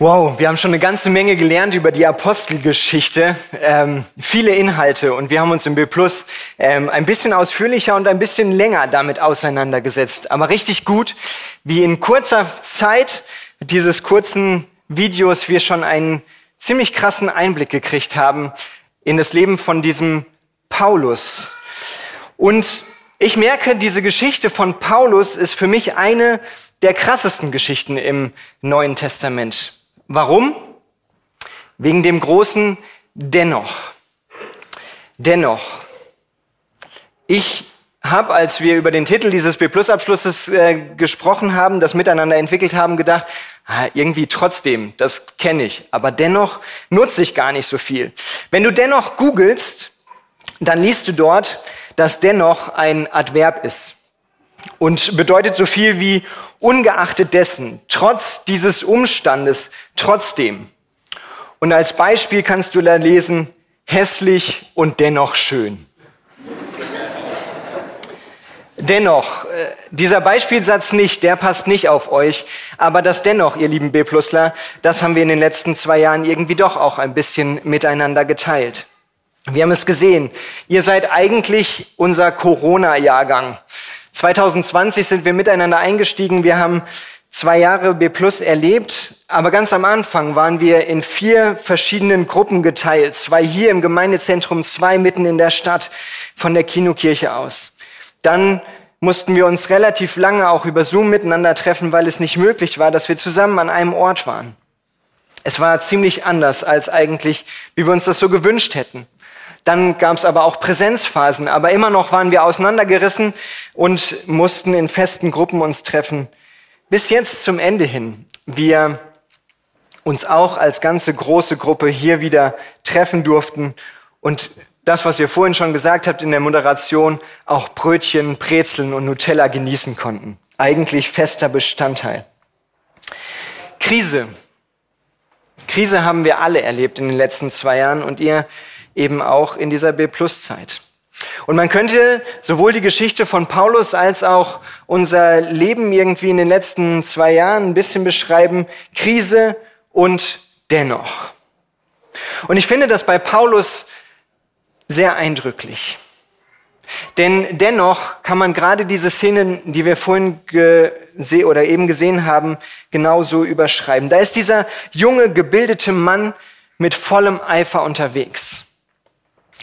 Wow, wir haben schon eine ganze Menge gelernt über die Apostelgeschichte, ähm, viele Inhalte und wir haben uns im B Plus ähm, ein bisschen ausführlicher und ein bisschen länger damit auseinandergesetzt. Aber richtig gut, wie in kurzer Zeit dieses kurzen Videos wir schon einen ziemlich krassen Einblick gekriegt haben in das Leben von diesem Paulus. Und ich merke, diese Geschichte von Paulus ist für mich eine der krassesten Geschichten im Neuen Testament. Warum? Wegen dem großen Dennoch. Dennoch. Ich habe, als wir über den Titel dieses B-Plus-Abschlusses äh, gesprochen haben, das miteinander entwickelt haben, gedacht, ah, irgendwie trotzdem, das kenne ich, aber dennoch nutze ich gar nicht so viel. Wenn du dennoch googelst, dann liest du dort, dass dennoch ein Adverb ist und bedeutet so viel wie ungeachtet dessen, trotz dieses Umstandes, trotzdem. Und als Beispiel kannst du da lesen, hässlich und dennoch schön. dennoch, äh, dieser Beispielsatz nicht, der passt nicht auf euch, aber das dennoch, ihr lieben B-Plusler, das haben wir in den letzten zwei Jahren irgendwie doch auch ein bisschen miteinander geteilt. Wir haben es gesehen, ihr seid eigentlich unser Corona-Jahrgang. 2020 sind wir miteinander eingestiegen. Wir haben zwei Jahre B Plus erlebt, aber ganz am Anfang waren wir in vier verschiedenen Gruppen geteilt. Zwei hier im Gemeindezentrum, zwei mitten in der Stadt von der Kinokirche aus. Dann mussten wir uns relativ lange auch über Zoom miteinander treffen, weil es nicht möglich war, dass wir zusammen an einem Ort waren. Es war ziemlich anders als eigentlich, wie wir uns das so gewünscht hätten. Dann gab es aber auch Präsenzphasen, aber immer noch waren wir auseinandergerissen und mussten in festen Gruppen uns treffen. Bis jetzt zum Ende hin. Wir uns auch als ganze große Gruppe hier wieder treffen durften und das, was ihr vorhin schon gesagt habt in der Moderation, auch Brötchen, Brezeln und Nutella genießen konnten. Eigentlich fester Bestandteil. Krise. Krise haben wir alle erlebt in den letzten zwei Jahren und ihr eben auch in dieser B-Plus-Zeit. Und man könnte sowohl die Geschichte von Paulus als auch unser Leben irgendwie in den letzten zwei Jahren ein bisschen beschreiben, Krise und dennoch. Und ich finde das bei Paulus sehr eindrücklich. Denn dennoch kann man gerade diese Szenen, die wir vorhin gesehen oder eben gesehen haben, genauso überschreiben. Da ist dieser junge, gebildete Mann mit vollem Eifer unterwegs.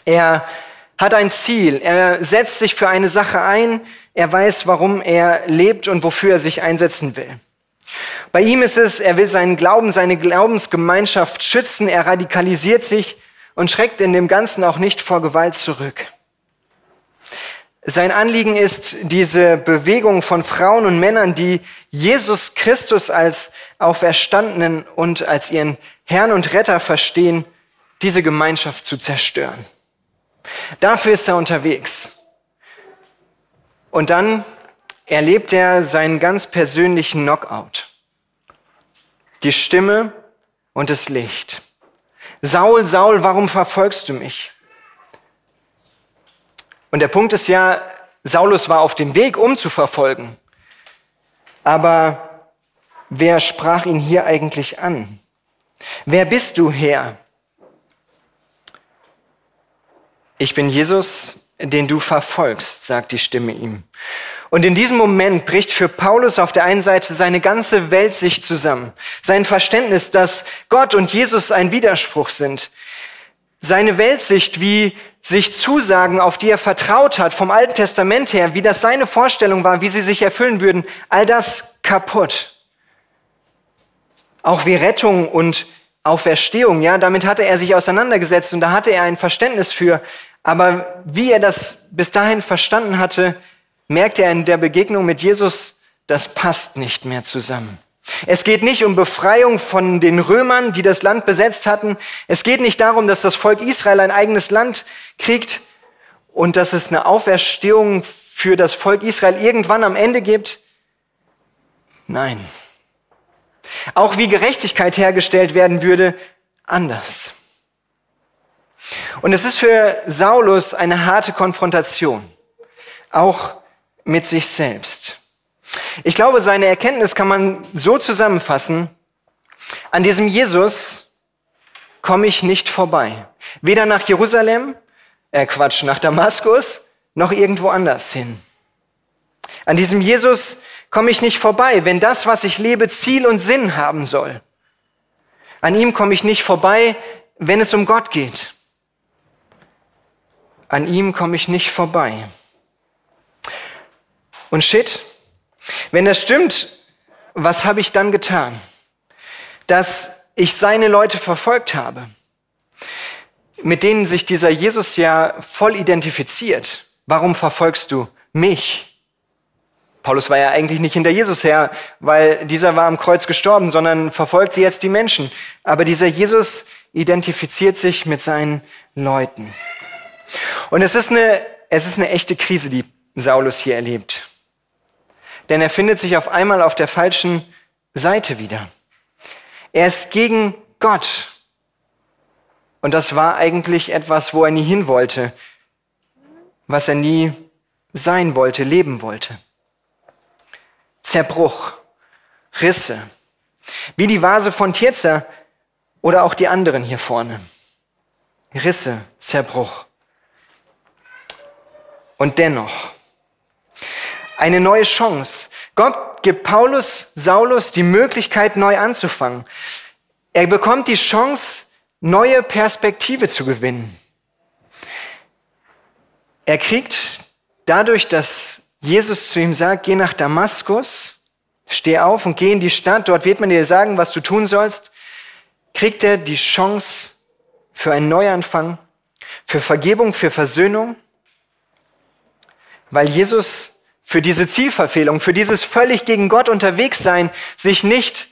Er hat ein Ziel. Er setzt sich für eine Sache ein. Er weiß, warum er lebt und wofür er sich einsetzen will. Bei ihm ist es, er will seinen Glauben, seine Glaubensgemeinschaft schützen. Er radikalisiert sich und schreckt in dem Ganzen auch nicht vor Gewalt zurück. Sein Anliegen ist diese Bewegung von Frauen und Männern, die Jesus Christus als Auferstandenen und als ihren Herrn und Retter verstehen, diese Gemeinschaft zu zerstören. Dafür ist er unterwegs. Und dann erlebt er seinen ganz persönlichen Knockout. Die Stimme und das Licht. Saul, Saul, warum verfolgst du mich? Und der Punkt ist ja, Saulus war auf dem Weg, um zu verfolgen. Aber wer sprach ihn hier eigentlich an? Wer bist du, Herr? Ich bin Jesus, den du verfolgst, sagt die Stimme ihm. Und in diesem Moment bricht für Paulus auf der einen Seite seine ganze Weltsicht zusammen. Sein Verständnis, dass Gott und Jesus ein Widerspruch sind. Seine Weltsicht, wie sich Zusagen, auf die er vertraut hat, vom Alten Testament her, wie das seine Vorstellung war, wie sie sich erfüllen würden, all das kaputt. Auch wie Rettung und Auferstehung, ja, damit hatte er sich auseinandergesetzt und da hatte er ein Verständnis für. Aber wie er das bis dahin verstanden hatte, merkte er in der Begegnung mit Jesus, das passt nicht mehr zusammen. Es geht nicht um Befreiung von den Römern, die das Land besetzt hatten. Es geht nicht darum, dass das Volk Israel ein eigenes Land kriegt und dass es eine Auferstehung für das Volk Israel irgendwann am Ende gibt. Nein. Auch wie Gerechtigkeit hergestellt werden würde, anders. Und es ist für Saulus eine harte Konfrontation, auch mit sich selbst. Ich glaube, seine Erkenntnis kann man so zusammenfassen, An diesem Jesus komme ich nicht vorbei. Weder nach Jerusalem, äh Quatsch, nach Damaskus, noch irgendwo anders hin. An diesem Jesus komme ich nicht vorbei, wenn das, was ich lebe, Ziel und Sinn haben soll. An ihm komme ich nicht vorbei, wenn es um Gott geht. An ihm komme ich nicht vorbei. Und shit, wenn das stimmt, was habe ich dann getan? Dass ich seine Leute verfolgt habe, mit denen sich dieser Jesus ja voll identifiziert. Warum verfolgst du mich? Paulus war ja eigentlich nicht hinter Jesus her, weil dieser war am Kreuz gestorben, sondern verfolgte jetzt die Menschen. Aber dieser Jesus identifiziert sich mit seinen Leuten. Und es ist eine, es ist eine echte Krise, die Saulus hier erlebt. Denn er findet sich auf einmal auf der falschen Seite wieder. Er ist gegen Gott. Und das war eigentlich etwas, wo er nie hin wollte, was er nie sein wollte, leben wollte. Zerbruch, Risse, wie die Vase von Tierzer oder auch die anderen hier vorne. Risse, Zerbruch. Und dennoch eine neue Chance. Gott gibt Paulus, Saulus die Möglichkeit, neu anzufangen. Er bekommt die Chance, neue Perspektive zu gewinnen. Er kriegt dadurch, dass Jesus zu ihm sagt, geh nach Damaskus, steh auf und geh in die Stadt, dort wird man dir sagen, was du tun sollst, kriegt er die Chance für einen Neuanfang, für Vergebung, für Versöhnung, weil Jesus für diese Zielverfehlung, für dieses völlig gegen Gott unterwegs sein, sich nicht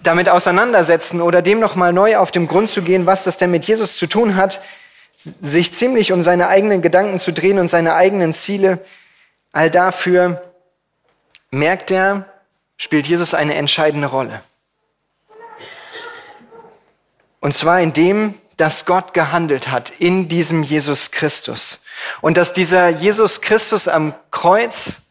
damit auseinandersetzen oder dem nochmal neu auf den Grund zu gehen, was das denn mit Jesus zu tun hat, sich ziemlich um seine eigenen Gedanken zu drehen und seine eigenen Ziele, All dafür merkt er, spielt Jesus eine entscheidende Rolle. Und zwar in dem, dass Gott gehandelt hat in diesem Jesus Christus. Und dass dieser Jesus Christus am Kreuz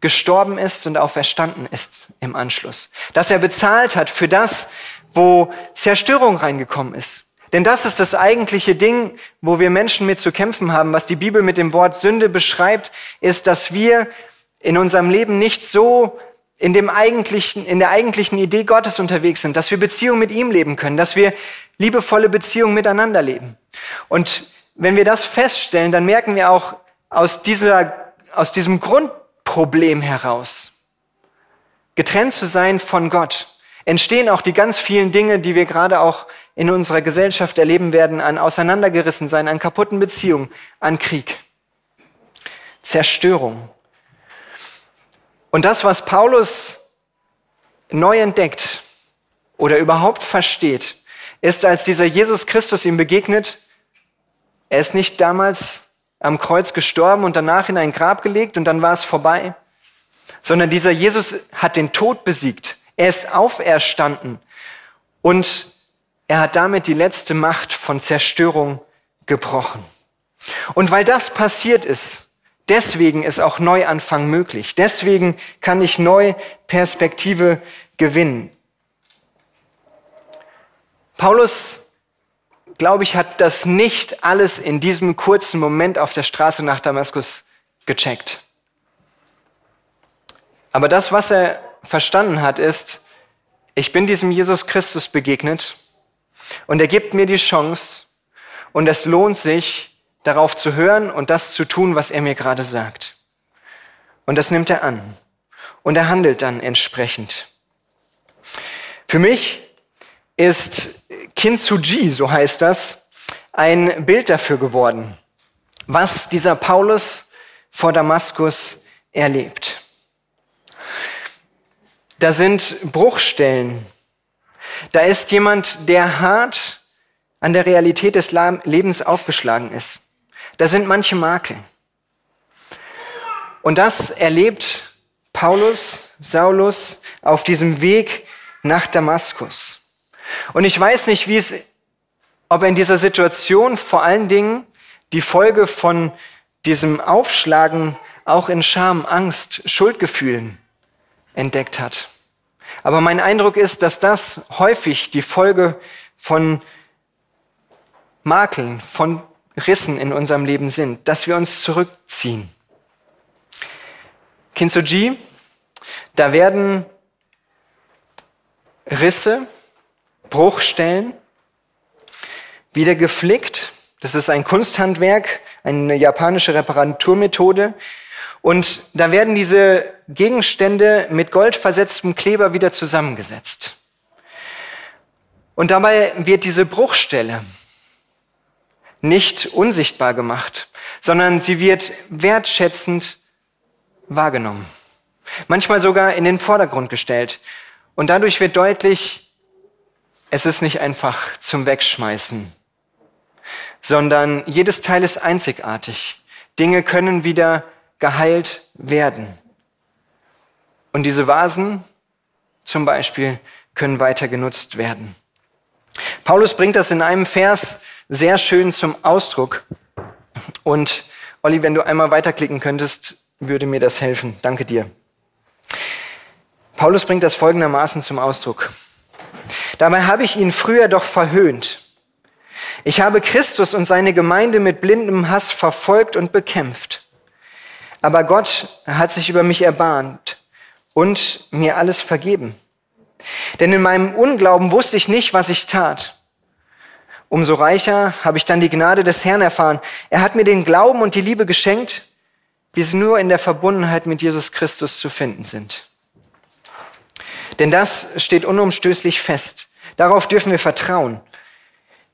gestorben ist und auferstanden ist im Anschluss. Dass er bezahlt hat für das, wo Zerstörung reingekommen ist. Denn das ist das eigentliche Ding, wo wir Menschen mit zu kämpfen haben. Was die Bibel mit dem Wort Sünde beschreibt, ist, dass wir in unserem Leben nicht so in dem eigentlichen, in der eigentlichen Idee Gottes unterwegs sind, dass wir Beziehungen mit ihm leben können, dass wir liebevolle Beziehungen miteinander leben. Und wenn wir das feststellen, dann merken wir auch aus dieser, aus diesem Grundproblem heraus, getrennt zu sein von Gott, entstehen auch die ganz vielen Dinge, die wir gerade auch in unserer Gesellschaft erleben werden, an auseinandergerissen sein, an kaputten Beziehungen, an Krieg. Zerstörung. Und das, was Paulus neu entdeckt oder überhaupt versteht, ist, als dieser Jesus Christus ihm begegnet, er ist nicht damals am Kreuz gestorben und danach in ein Grab gelegt und dann war es vorbei, sondern dieser Jesus hat den Tod besiegt. Er ist auferstanden und er hat damit die letzte Macht von Zerstörung gebrochen. Und weil das passiert ist, deswegen ist auch Neuanfang möglich. Deswegen kann ich neu Perspektive gewinnen. Paulus, glaube ich, hat das nicht alles in diesem kurzen Moment auf der Straße nach Damaskus gecheckt. Aber das, was er verstanden hat, ist, ich bin diesem Jesus Christus begegnet und er gibt mir die Chance und es lohnt sich, darauf zu hören und das zu tun, was er mir gerade sagt. Und das nimmt er an und er handelt dann entsprechend. Für mich ist Kintsugi, so heißt das, ein Bild dafür geworden, was dieser Paulus vor Damaskus erlebt. Da sind Bruchstellen. Da ist jemand, der hart an der Realität des Lebens aufgeschlagen ist. Da sind manche Makel. Und das erlebt Paulus, Saulus auf diesem Weg nach Damaskus. Und ich weiß nicht, wie es, ob er in dieser Situation vor allen Dingen die Folge von diesem Aufschlagen auch in Scham, Angst, Schuldgefühlen entdeckt hat. Aber mein Eindruck ist, dass das häufig die Folge von Makeln, von Rissen in unserem Leben sind, dass wir uns zurückziehen. Kintsugi, da werden Risse, Bruchstellen wieder geflickt. Das ist ein Kunsthandwerk, eine japanische Reparaturmethode. Und da werden diese Gegenstände mit goldversetztem Kleber wieder zusammengesetzt. Und dabei wird diese Bruchstelle nicht unsichtbar gemacht, sondern sie wird wertschätzend wahrgenommen. Manchmal sogar in den Vordergrund gestellt. Und dadurch wird deutlich, es ist nicht einfach zum Wegschmeißen, sondern jedes Teil ist einzigartig. Dinge können wieder geheilt werden. Und diese Vasen zum Beispiel können weiter genutzt werden. Paulus bringt das in einem Vers sehr schön zum Ausdruck. Und Olli, wenn du einmal weiterklicken könntest, würde mir das helfen. Danke dir. Paulus bringt das folgendermaßen zum Ausdruck. Dabei habe ich ihn früher doch verhöhnt. Ich habe Christus und seine Gemeinde mit blindem Hass verfolgt und bekämpft. Aber Gott hat sich über mich erbarmt und mir alles vergeben. Denn in meinem Unglauben wusste ich nicht, was ich tat. Umso reicher habe ich dann die Gnade des Herrn erfahren. Er hat mir den Glauben und die Liebe geschenkt, wie sie nur in der Verbundenheit mit Jesus Christus zu finden sind. Denn das steht unumstößlich fest. Darauf dürfen wir vertrauen.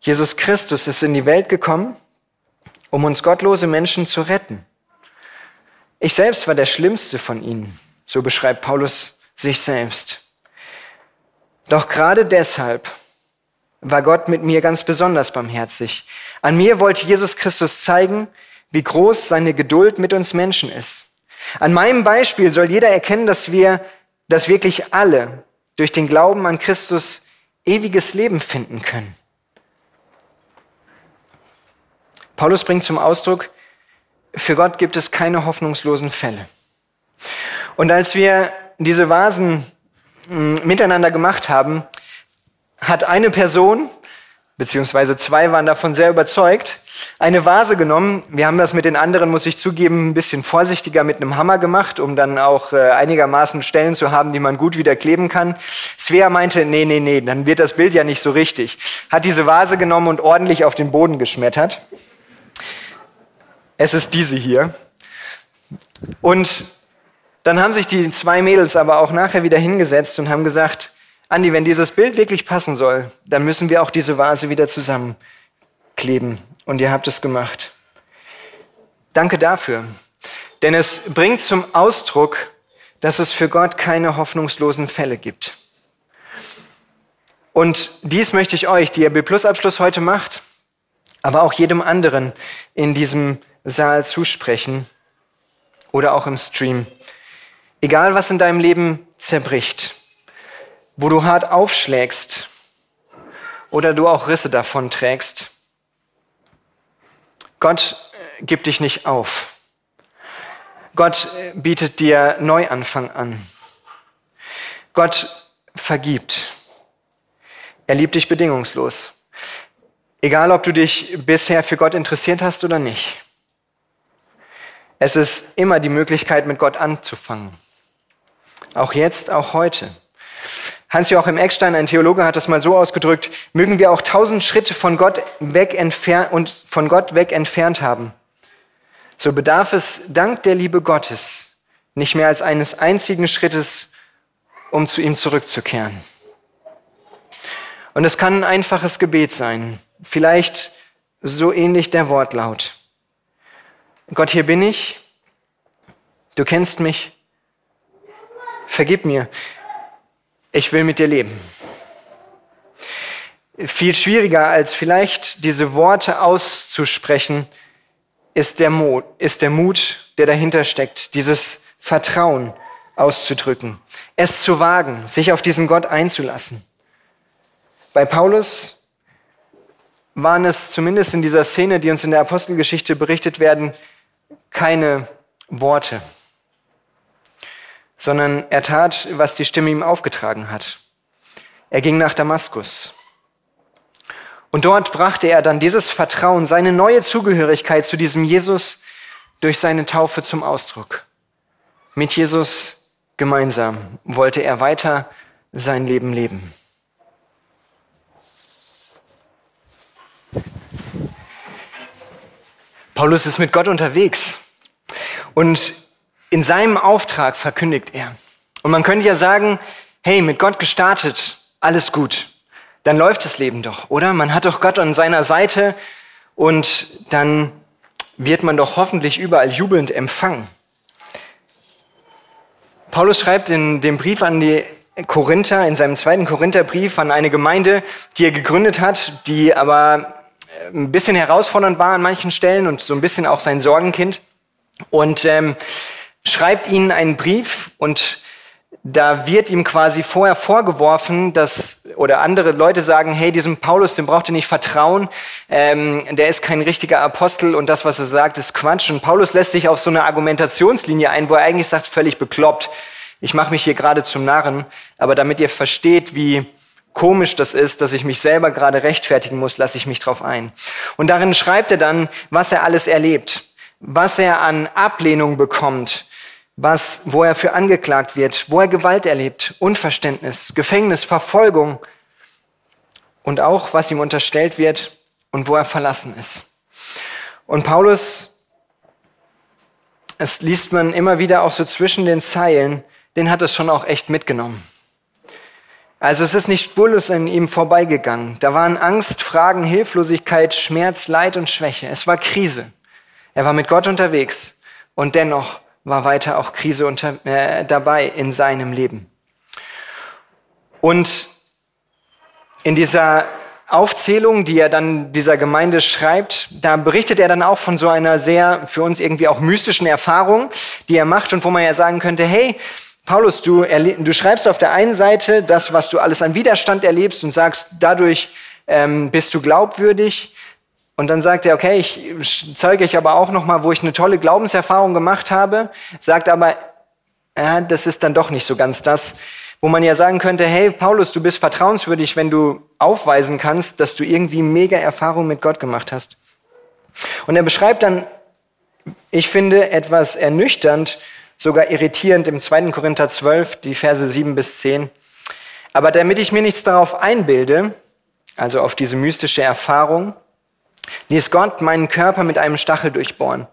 Jesus Christus ist in die Welt gekommen, um uns gottlose Menschen zu retten. Ich selbst war der schlimmste von ihnen, so beschreibt Paulus sich selbst. Doch gerade deshalb war Gott mit mir ganz besonders barmherzig. An mir wollte Jesus Christus zeigen, wie groß seine Geduld mit uns Menschen ist. An meinem Beispiel soll jeder erkennen, dass wir, dass wirklich alle durch den Glauben an Christus ewiges Leben finden können. Paulus bringt zum Ausdruck, für Gott gibt es keine hoffnungslosen Fälle. Und als wir diese Vasen hm, miteinander gemacht haben, hat eine Person, beziehungsweise zwei waren davon sehr überzeugt, eine Vase genommen. Wir haben das mit den anderen, muss ich zugeben, ein bisschen vorsichtiger mit einem Hammer gemacht, um dann auch äh, einigermaßen Stellen zu haben, die man gut wieder kleben kann. Svea meinte, nee, nee, nee, dann wird das Bild ja nicht so richtig. Hat diese Vase genommen und ordentlich auf den Boden geschmettert. Es ist diese hier. Und dann haben sich die zwei Mädels aber auch nachher wieder hingesetzt und haben gesagt, Andi, wenn dieses Bild wirklich passen soll, dann müssen wir auch diese Vase wieder zusammenkleben und ihr habt es gemacht. Danke dafür. Denn es bringt zum Ausdruck, dass es für Gott keine hoffnungslosen Fälle gibt. Und dies möchte ich euch, die ihr B-Plus-Abschluss heute macht, aber auch jedem anderen in diesem Saal zusprechen oder auch im Stream. Egal, was in deinem Leben zerbricht, wo du hart aufschlägst oder du auch Risse davon trägst, Gott äh, gibt dich nicht auf. Gott äh, bietet dir Neuanfang an. Gott vergibt. Er liebt dich bedingungslos. Egal, ob du dich bisher für Gott interessiert hast oder nicht. Es ist immer die Möglichkeit, mit Gott anzufangen. Auch jetzt, auch heute. Hans-Joachim Eckstein, ein Theologe, hat es mal so ausgedrückt, mögen wir auch tausend Schritte von Gott weg entfernt und von Gott weg entfernt haben. So bedarf es dank der Liebe Gottes nicht mehr als eines einzigen Schrittes, um zu ihm zurückzukehren. Und es kann ein einfaches Gebet sein, vielleicht so ähnlich der Wortlaut. Gott, hier bin ich, du kennst mich, vergib mir, ich will mit dir leben. Viel schwieriger als vielleicht diese Worte auszusprechen, ist der, Mut, ist der Mut, der dahinter steckt, dieses Vertrauen auszudrücken, es zu wagen, sich auf diesen Gott einzulassen. Bei Paulus waren es zumindest in dieser Szene, die uns in der Apostelgeschichte berichtet werden, keine Worte, sondern er tat, was die Stimme ihm aufgetragen hat. Er ging nach Damaskus. Und dort brachte er dann dieses Vertrauen, seine neue Zugehörigkeit zu diesem Jesus durch seine Taufe zum Ausdruck. Mit Jesus gemeinsam wollte er weiter sein Leben leben. Paulus ist mit Gott unterwegs und in seinem Auftrag verkündigt er. Und man könnte ja sagen, hey, mit Gott gestartet, alles gut. Dann läuft das Leben doch, oder? Man hat doch Gott an seiner Seite und dann wird man doch hoffentlich überall jubelnd empfangen. Paulus schreibt in dem Brief an die Korinther, in seinem zweiten Korintherbrief an eine Gemeinde, die er gegründet hat, die aber ein bisschen herausfordernd war an manchen Stellen und so ein bisschen auch sein Sorgenkind. Und ähm, schreibt ihnen einen Brief und da wird ihm quasi vorher vorgeworfen, dass, oder andere Leute sagen, hey, diesem Paulus, dem braucht ihr nicht vertrauen, ähm, der ist kein richtiger Apostel und das, was er sagt, ist Quatsch. Und Paulus lässt sich auf so eine Argumentationslinie ein, wo er eigentlich sagt, völlig bekloppt. Ich mache mich hier gerade zum Narren, aber damit ihr versteht, wie komisch das ist, dass ich mich selber gerade rechtfertigen muss, lasse ich mich drauf ein. Und darin schreibt er dann, was er alles erlebt, was er an Ablehnung bekommt, was, wo er für angeklagt wird, wo er Gewalt erlebt, Unverständnis, Gefängnis, Verfolgung und auch, was ihm unterstellt wird und wo er verlassen ist. Und Paulus, es liest man immer wieder auch so zwischen den Zeilen, den hat es schon auch echt mitgenommen. Also es ist nicht spurlos an ihm vorbeigegangen. Da waren Angst, Fragen, Hilflosigkeit, Schmerz, Leid und Schwäche. Es war Krise. Er war mit Gott unterwegs und dennoch war weiter auch Krise unter, äh, dabei in seinem Leben. Und in dieser Aufzählung, die er dann dieser Gemeinde schreibt, da berichtet er dann auch von so einer sehr für uns irgendwie auch mystischen Erfahrung, die er macht und wo man ja sagen könnte, hey, Paulus, du, du schreibst auf der einen Seite das, was du alles an Widerstand erlebst und sagst, dadurch ähm, bist du glaubwürdig. Und dann sagt er, okay, ich zeige euch aber auch nochmal, wo ich eine tolle Glaubenserfahrung gemacht habe, sagt aber, ja, das ist dann doch nicht so ganz das, wo man ja sagen könnte, hey Paulus, du bist vertrauenswürdig, wenn du aufweisen kannst, dass du irgendwie mega Erfahrung mit Gott gemacht hast. Und er beschreibt dann, ich finde, etwas ernüchternd, sogar irritierend im 2. Korinther 12, die Verse 7 bis 10. Aber damit ich mir nichts darauf einbilde, also auf diese mystische Erfahrung, ließ Gott meinen Körper mit einem Stachel durchbohren.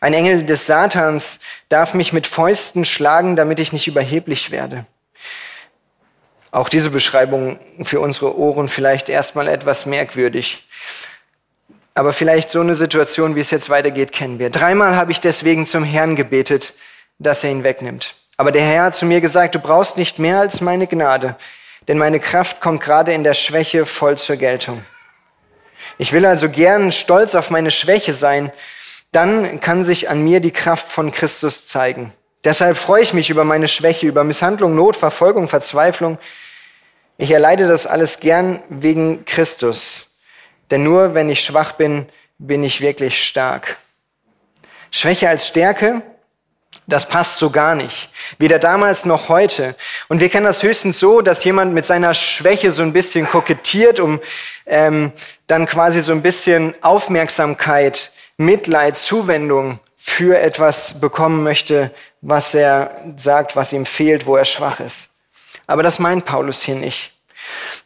Ein Engel des Satans darf mich mit Fäusten schlagen, damit ich nicht überheblich werde. Auch diese Beschreibung für unsere Ohren vielleicht erstmal etwas merkwürdig. Aber vielleicht so eine Situation, wie es jetzt weitergeht, kennen wir. Dreimal habe ich deswegen zum Herrn gebetet, dass er ihn wegnimmt. Aber der Herr hat zu mir gesagt, du brauchst nicht mehr als meine Gnade, denn meine Kraft kommt gerade in der Schwäche voll zur Geltung. Ich will also gern stolz auf meine Schwäche sein, dann kann sich an mir die Kraft von Christus zeigen. Deshalb freue ich mich über meine Schwäche, über Misshandlung, Not, Verfolgung, Verzweiflung. Ich erleide das alles gern wegen Christus. Denn nur wenn ich schwach bin, bin ich wirklich stark. Schwäche als Stärke, das passt so gar nicht. Weder damals noch heute. Und wir kennen das höchstens so, dass jemand mit seiner Schwäche so ein bisschen kokettiert, um ähm, dann quasi so ein bisschen Aufmerksamkeit, Mitleid, Zuwendung für etwas bekommen möchte, was er sagt, was ihm fehlt, wo er schwach ist. Aber das meint Paulus hier nicht.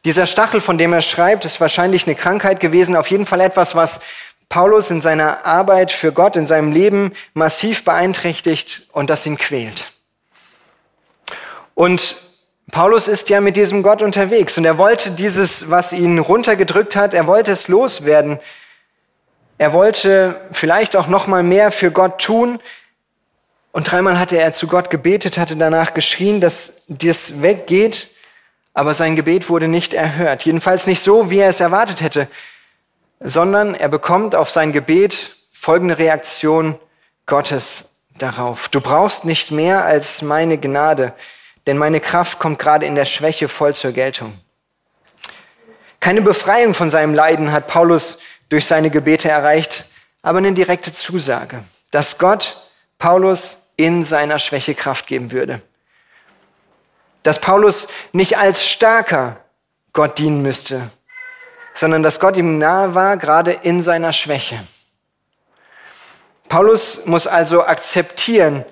Dieser Stachel, von dem er schreibt, ist wahrscheinlich eine Krankheit gewesen, auf jeden Fall etwas, was Paulus in seiner Arbeit für Gott, in seinem Leben massiv beeinträchtigt und das ihn quält. Und Paulus ist ja mit diesem Gott unterwegs und er wollte dieses, was ihn runtergedrückt hat, er wollte es loswerden. Er wollte vielleicht auch noch mal mehr für Gott tun. Und dreimal hatte er zu Gott gebetet, hatte danach geschrien, dass das weggeht, aber sein Gebet wurde nicht erhört. Jedenfalls nicht so, wie er es erwartet hätte sondern er bekommt auf sein Gebet folgende Reaktion Gottes darauf. Du brauchst nicht mehr als meine Gnade, denn meine Kraft kommt gerade in der Schwäche voll zur Geltung. Keine Befreiung von seinem Leiden hat Paulus durch seine Gebete erreicht, aber eine direkte Zusage, dass Gott Paulus in seiner Schwäche Kraft geben würde. Dass Paulus nicht als starker Gott dienen müsste, sondern dass Gott ihm nahe war, gerade in seiner Schwäche. Paulus muss also akzeptieren,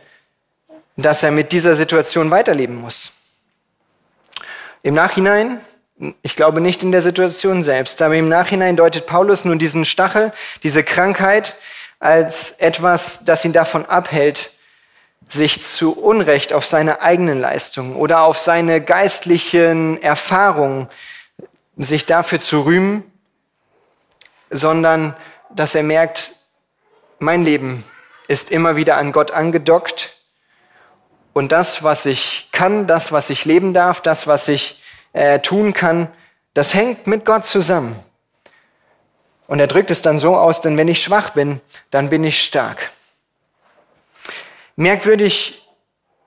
dass er mit dieser Situation weiterleben muss. Im Nachhinein, ich glaube nicht in der Situation selbst, aber im Nachhinein deutet Paulus nun diesen Stachel, diese Krankheit als etwas, das ihn davon abhält, sich zu Unrecht auf seine eigenen Leistungen oder auf seine geistlichen Erfahrungen, sich dafür zu rühmen, sondern dass er merkt, mein Leben ist immer wieder an Gott angedockt und das, was ich kann, das, was ich leben darf, das, was ich äh, tun kann, das hängt mit Gott zusammen. Und er drückt es dann so aus, denn wenn ich schwach bin, dann bin ich stark. Merkwürdig,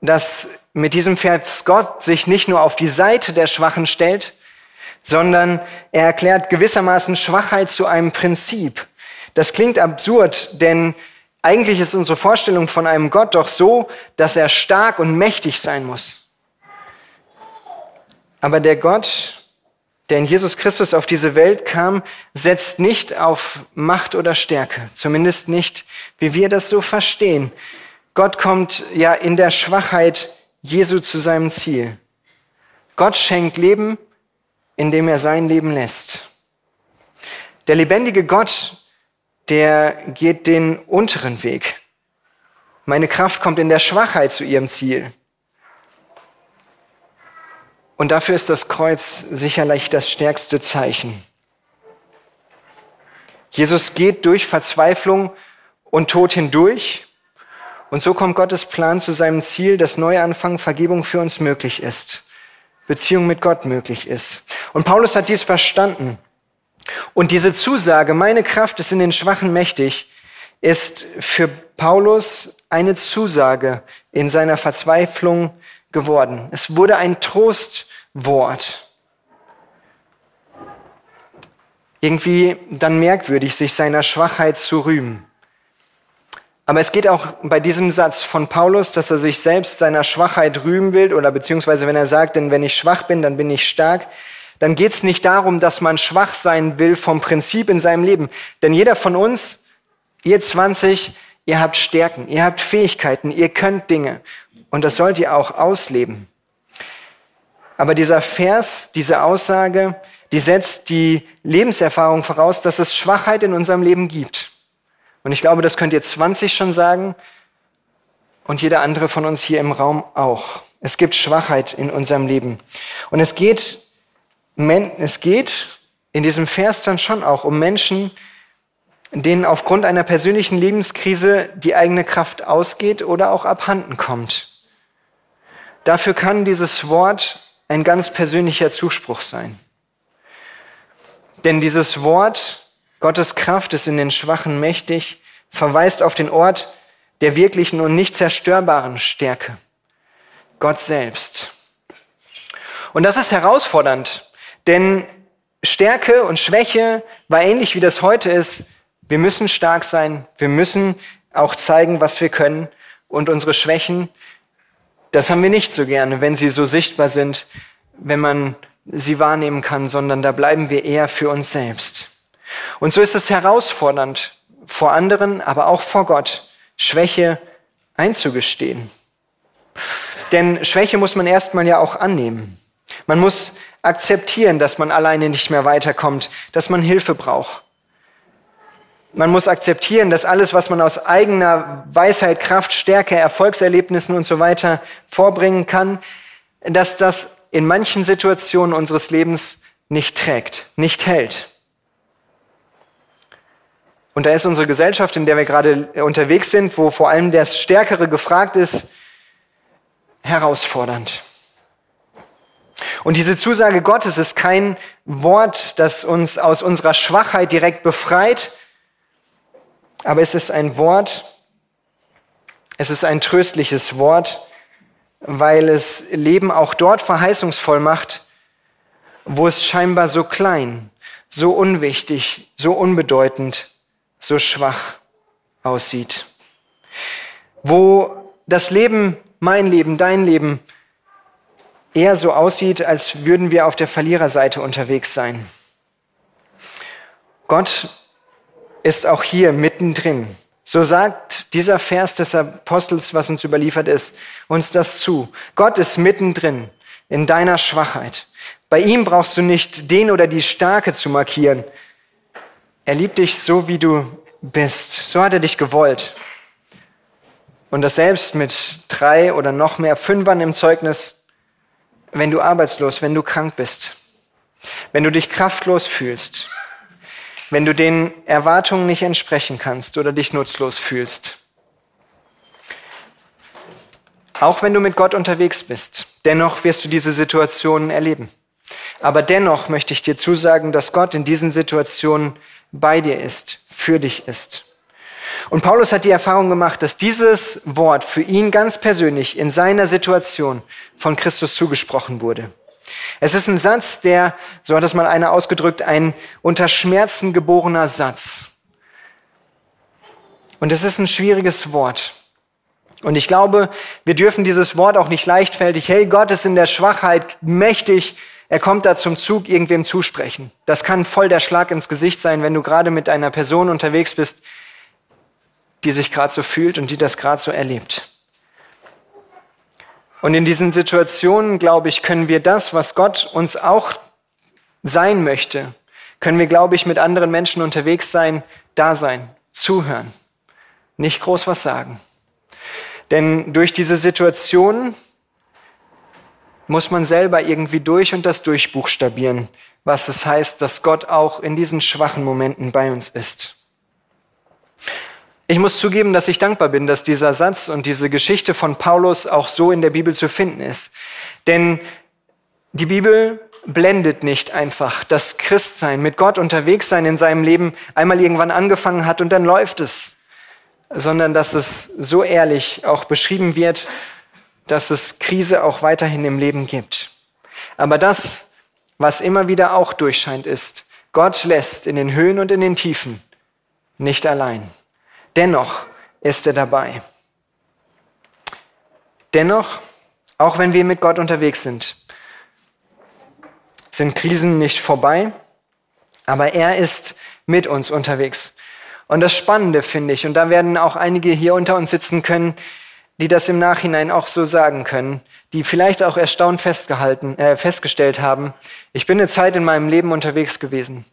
dass mit diesem Vers Gott sich nicht nur auf die Seite der Schwachen stellt, sondern er erklärt gewissermaßen Schwachheit zu einem Prinzip. Das klingt absurd, denn eigentlich ist unsere Vorstellung von einem Gott doch so, dass er stark und mächtig sein muss. Aber der Gott, der in Jesus Christus auf diese Welt kam, setzt nicht auf Macht oder Stärke, zumindest nicht, wie wir das so verstehen. Gott kommt ja in der Schwachheit Jesu zu seinem Ziel. Gott schenkt Leben, indem er sein Leben lässt. Der lebendige Gott der geht den unteren Weg. Meine Kraft kommt in der Schwachheit zu ihrem Ziel. Und dafür ist das Kreuz sicherlich das stärkste Zeichen. Jesus geht durch Verzweiflung und Tod hindurch. Und so kommt Gottes Plan zu seinem Ziel, dass Neuanfang, Vergebung für uns möglich ist. Beziehung mit Gott möglich ist. Und Paulus hat dies verstanden. Und diese Zusage, meine Kraft ist in den Schwachen mächtig, ist für Paulus eine Zusage in seiner Verzweiflung geworden. Es wurde ein Trostwort. Irgendwie dann merkwürdig, sich seiner Schwachheit zu rühmen. Aber es geht auch bei diesem Satz von Paulus, dass er sich selbst seiner Schwachheit rühmen will, oder beziehungsweise wenn er sagt, denn wenn ich schwach bin, dann bin ich stark, dann geht es nicht darum, dass man schwach sein will vom Prinzip in seinem Leben. Denn jeder von uns, ihr 20, ihr habt Stärken, ihr habt Fähigkeiten, ihr könnt Dinge. Und das sollt ihr auch ausleben. Aber dieser Vers, diese Aussage, die setzt die Lebenserfahrung voraus, dass es Schwachheit in unserem Leben gibt. Und ich glaube, das könnt ihr 20 schon sagen und jeder andere von uns hier im Raum auch. Es gibt Schwachheit in unserem Leben. Und es geht es geht in diesem Vers dann schon auch um Menschen, denen aufgrund einer persönlichen Lebenskrise die eigene Kraft ausgeht oder auch abhanden kommt. Dafür kann dieses Wort ein ganz persönlicher Zuspruch sein. Denn dieses Wort, Gottes Kraft ist in den Schwachen mächtig, verweist auf den Ort der wirklichen und nicht zerstörbaren Stärke, Gott selbst. Und das ist herausfordernd, denn Stärke und Schwäche war ähnlich wie das heute ist. Wir müssen stark sein. Wir müssen auch zeigen, was wir können. Und unsere Schwächen, das haben wir nicht so gerne, wenn sie so sichtbar sind, wenn man sie wahrnehmen kann, sondern da bleiben wir eher für uns selbst. Und so ist es herausfordernd, vor anderen, aber auch vor Gott, Schwäche einzugestehen. Denn Schwäche muss man erstmal ja auch annehmen. Man muss akzeptieren, dass man alleine nicht mehr weiterkommt, dass man Hilfe braucht. Man muss akzeptieren, dass alles, was man aus eigener Weisheit, Kraft, Stärke, Erfolgserlebnissen und so weiter vorbringen kann, dass das in manchen Situationen unseres Lebens nicht trägt, nicht hält. Und da ist unsere Gesellschaft, in der wir gerade unterwegs sind, wo vor allem das Stärkere gefragt ist, herausfordernd. Und diese Zusage Gottes ist kein Wort, das uns aus unserer Schwachheit direkt befreit, aber es ist ein Wort, es ist ein tröstliches Wort, weil es Leben auch dort verheißungsvoll macht, wo es scheinbar so klein, so unwichtig, so unbedeutend, so schwach aussieht. Wo das Leben, mein Leben, dein Leben eher so aussieht, als würden wir auf der Verliererseite unterwegs sein. Gott ist auch hier mittendrin. So sagt dieser Vers des Apostels, was uns überliefert ist, uns das zu. Gott ist mittendrin in deiner Schwachheit. Bei ihm brauchst du nicht den oder die Starke zu markieren. Er liebt dich so, wie du bist. So hat er dich gewollt. Und das selbst mit drei oder noch mehr Fünfern im Zeugnis, wenn du arbeitslos, wenn du krank bist, wenn du dich kraftlos fühlst, wenn du den Erwartungen nicht entsprechen kannst oder dich nutzlos fühlst. Auch wenn du mit Gott unterwegs bist, dennoch wirst du diese Situationen erleben. Aber dennoch möchte ich dir zusagen, dass Gott in diesen Situationen bei dir ist, für dich ist. Und Paulus hat die Erfahrung gemacht, dass dieses Wort für ihn ganz persönlich in seiner Situation von Christus zugesprochen wurde. Es ist ein Satz, der, so hat es mal einer ausgedrückt, ein unter Schmerzen geborener Satz. Und es ist ein schwieriges Wort. Und ich glaube, wir dürfen dieses Wort auch nicht leichtfertig, hey, Gott ist in der Schwachheit mächtig, er kommt da zum Zug, irgendwem zusprechen. Das kann voll der Schlag ins Gesicht sein, wenn du gerade mit einer Person unterwegs bist, die sich gerade so fühlt und die das gerade so erlebt. Und in diesen Situationen, glaube ich, können wir das, was Gott uns auch sein möchte, können wir, glaube ich, mit anderen Menschen unterwegs sein, da sein, zuhören, nicht groß was sagen. Denn durch diese Situation muss man selber irgendwie durch und das durchbuchstabieren, was es heißt, dass Gott auch in diesen schwachen Momenten bei uns ist. Ich muss zugeben, dass ich dankbar bin, dass dieser Satz und diese Geschichte von Paulus auch so in der Bibel zu finden ist. Denn die Bibel blendet nicht einfach das Christsein, mit Gott unterwegs sein in seinem Leben einmal irgendwann angefangen hat und dann läuft es, sondern dass es so ehrlich auch beschrieben wird, dass es Krise auch weiterhin im Leben gibt. Aber das, was immer wieder auch durchscheint, ist, Gott lässt in den Höhen und in den Tiefen nicht allein. Dennoch ist er dabei. Dennoch, auch wenn wir mit Gott unterwegs sind, sind Krisen nicht vorbei, aber er ist mit uns unterwegs. Und das Spannende finde ich, und da werden auch einige hier unter uns sitzen können, die das im Nachhinein auch so sagen können, die vielleicht auch erstaunt festgehalten, äh, festgestellt haben, ich bin eine Zeit in meinem Leben unterwegs gewesen.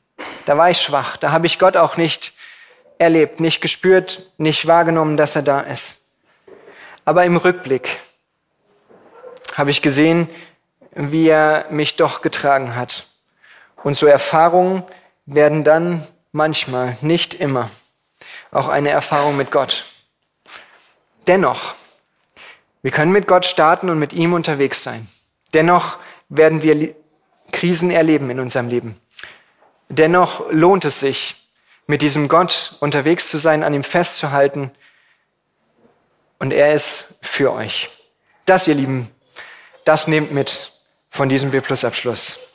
Da war ich schwach, da habe ich Gott auch nicht erlebt, nicht gespürt, nicht wahrgenommen, dass er da ist. Aber im Rückblick habe ich gesehen, wie er mich doch getragen hat. Und so Erfahrungen werden dann manchmal, nicht immer, auch eine Erfahrung mit Gott. Dennoch, wir können mit Gott starten und mit ihm unterwegs sein. Dennoch werden wir Krisen erleben in unserem Leben. Dennoch lohnt es sich, mit diesem Gott unterwegs zu sein, an ihm festzuhalten. Und er ist für euch. Das, ihr Lieben, das nehmt mit von diesem B-Plus-Abschluss.